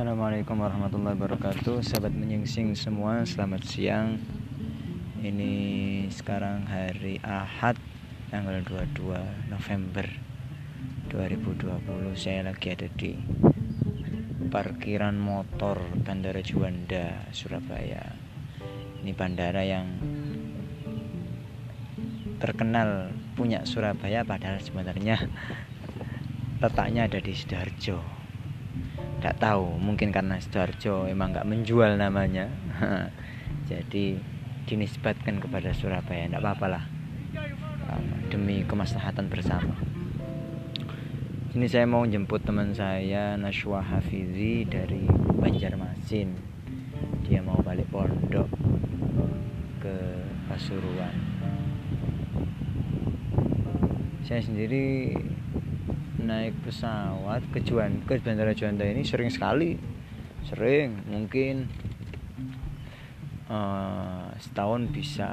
Assalamualaikum warahmatullahi wabarakatuh. Sahabat menyingsing semua Selamat siang. Ini sekarang hari Ahad Tanggal 22 November 2020 Saya lagi ada di Parkiran motor Bandara Juanda Surabaya. Ini bandara yang Terkenal punya Surabaya Padahal sebenarnya Letaknya ada di Sidoarjo nggak tahu mungkin karena Sidoarjo emang nggak menjual namanya. Jadi dinisbatkan kepada Surabaya nggak apa-apa lah. Demi kemaslahatan bersama. Ini saya mau jemput teman saya Nashwa Hafizi dari Banjarmasin. Dia mau balik pondok ke Pasuruan. Saya sendiri naik pesawat ke Juan ke Bandara Juanda ini sering sekali. Sering mungkin uh, setahun bisa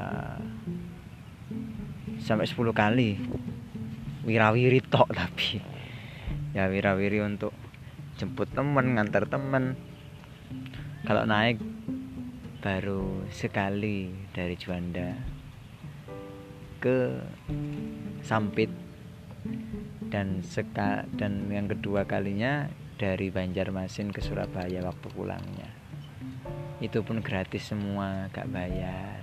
sampai 10 kali. Wirawiri tok tapi ya wirawiri untuk jemput temen ngantar temen. Kalau naik baru sekali dari Juanda ke Sampit dan seka dan yang kedua kalinya dari Banjarmasin ke Surabaya waktu pulangnya. Itu pun gratis semua gak bayar.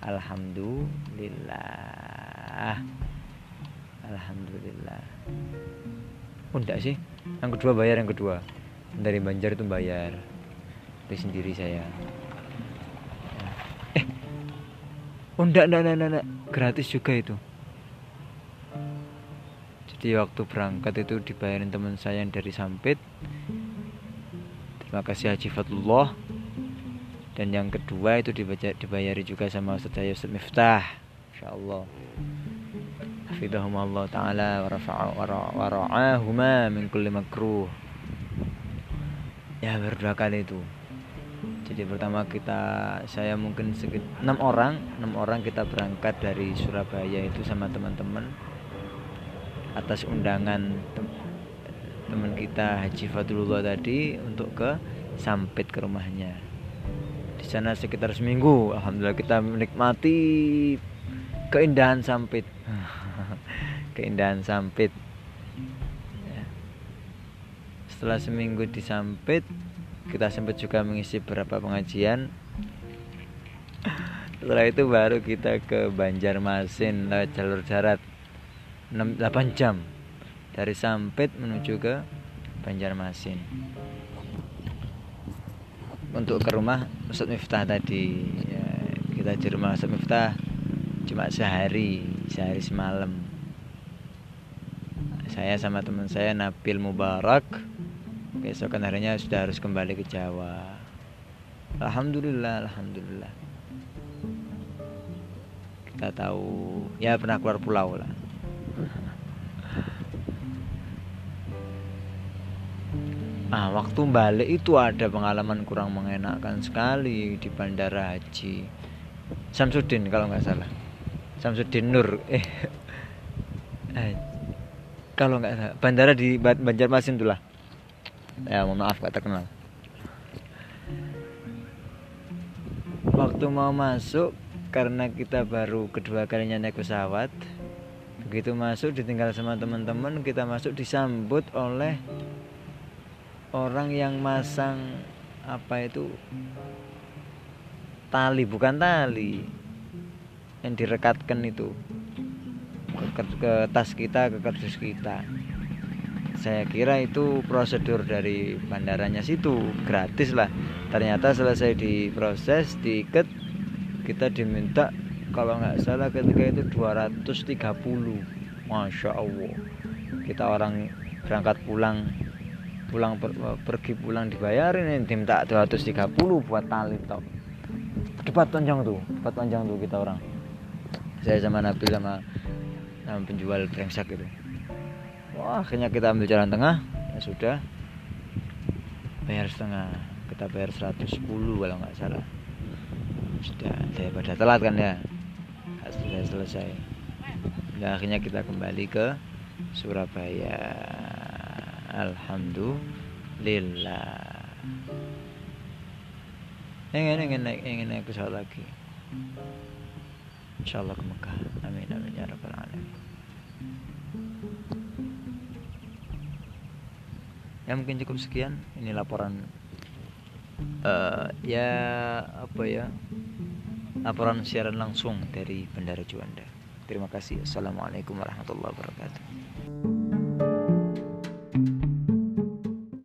Alhamdulillah. Alhamdulillah. Oh sih. Yang kedua bayar yang kedua. Dari Banjar itu bayar. Itu sendiri saya eh. Oh enggak enggak enggak, enggak. gratis juga itu jadi waktu berangkat itu dibayarin teman saya yang dari Sampit. Terima kasih Haji Fatullah dan yang kedua itu dibaca, dibayari juga sama Ustaz saya Miftah. Insyaallah. Hafidhahumullah taala wa ra'ahuma min kulli makruh. Ya berdua kali itu. Jadi pertama kita saya mungkin sekitar enam orang enam orang kita berangkat dari Surabaya itu sama teman-teman atas undangan teman kita Haji Fadlullah tadi untuk ke Sampit ke rumahnya. Di sana sekitar seminggu, alhamdulillah kita menikmati keindahan Sampit. keindahan Sampit. Ya. Setelah seminggu di Sampit, kita sempat juga mengisi beberapa pengajian. Setelah itu baru kita ke Banjarmasin lewat jalur darat 8 jam dari Sampit menuju ke Banjarmasin. Untuk ke rumah Ustadz Miftah tadi ya, kita di rumah Ustadz Miftah cuma sehari sehari semalam. Saya sama teman saya Nabil Mubarak keesokan harinya sudah harus kembali ke Jawa. Alhamdulillah Alhamdulillah. Kita tahu ya pernah keluar pulau lah Nah, waktu balik itu ada pengalaman kurang mengenakan sekali di Bandara Haji Samsudin kalau nggak salah. Samsudin Nur. Eh, eh kalau nggak salah, bandara di Banjarmasin itulah. Ya, mohon maaf gak terkenal. Waktu mau masuk karena kita baru kedua kalinya naik pesawat, begitu masuk ditinggal sama teman-teman, kita masuk disambut oleh orang yang masang apa itu tali bukan tali yang direkatkan itu ke, ke tas kita ke kardus kita. Saya kira itu prosedur dari bandaranya situ gratis lah. Ternyata selesai diproses diikat kita diminta kalau nggak salah ketika itu 230 Masya Allah. Kita orang berangkat pulang pulang per, pergi pulang dibayarin tim tak 230 buat tali tau debat panjang tuh debat panjang tuh kita orang. Saya sama Nabil sama sama penjual brengsek itu. Wah akhirnya kita ambil jalan tengah ya sudah. Bayar setengah kita bayar 110 kalau nggak salah. Sudah daripada telat kan ya sudah selesai. Ya akhirnya kita kembali ke Surabaya. Alhamdulillah. Ingin ingin naik ingin naik pesawat lagi. Insyaallah ke Mekah. Amin amin ya rabbal alamin. Ya mungkin cukup sekian. Ini laporan uh, ya apa ya laporan siaran langsung dari Bandara Juanda. Terima kasih. Assalamualaikum warahmatullahi wabarakatuh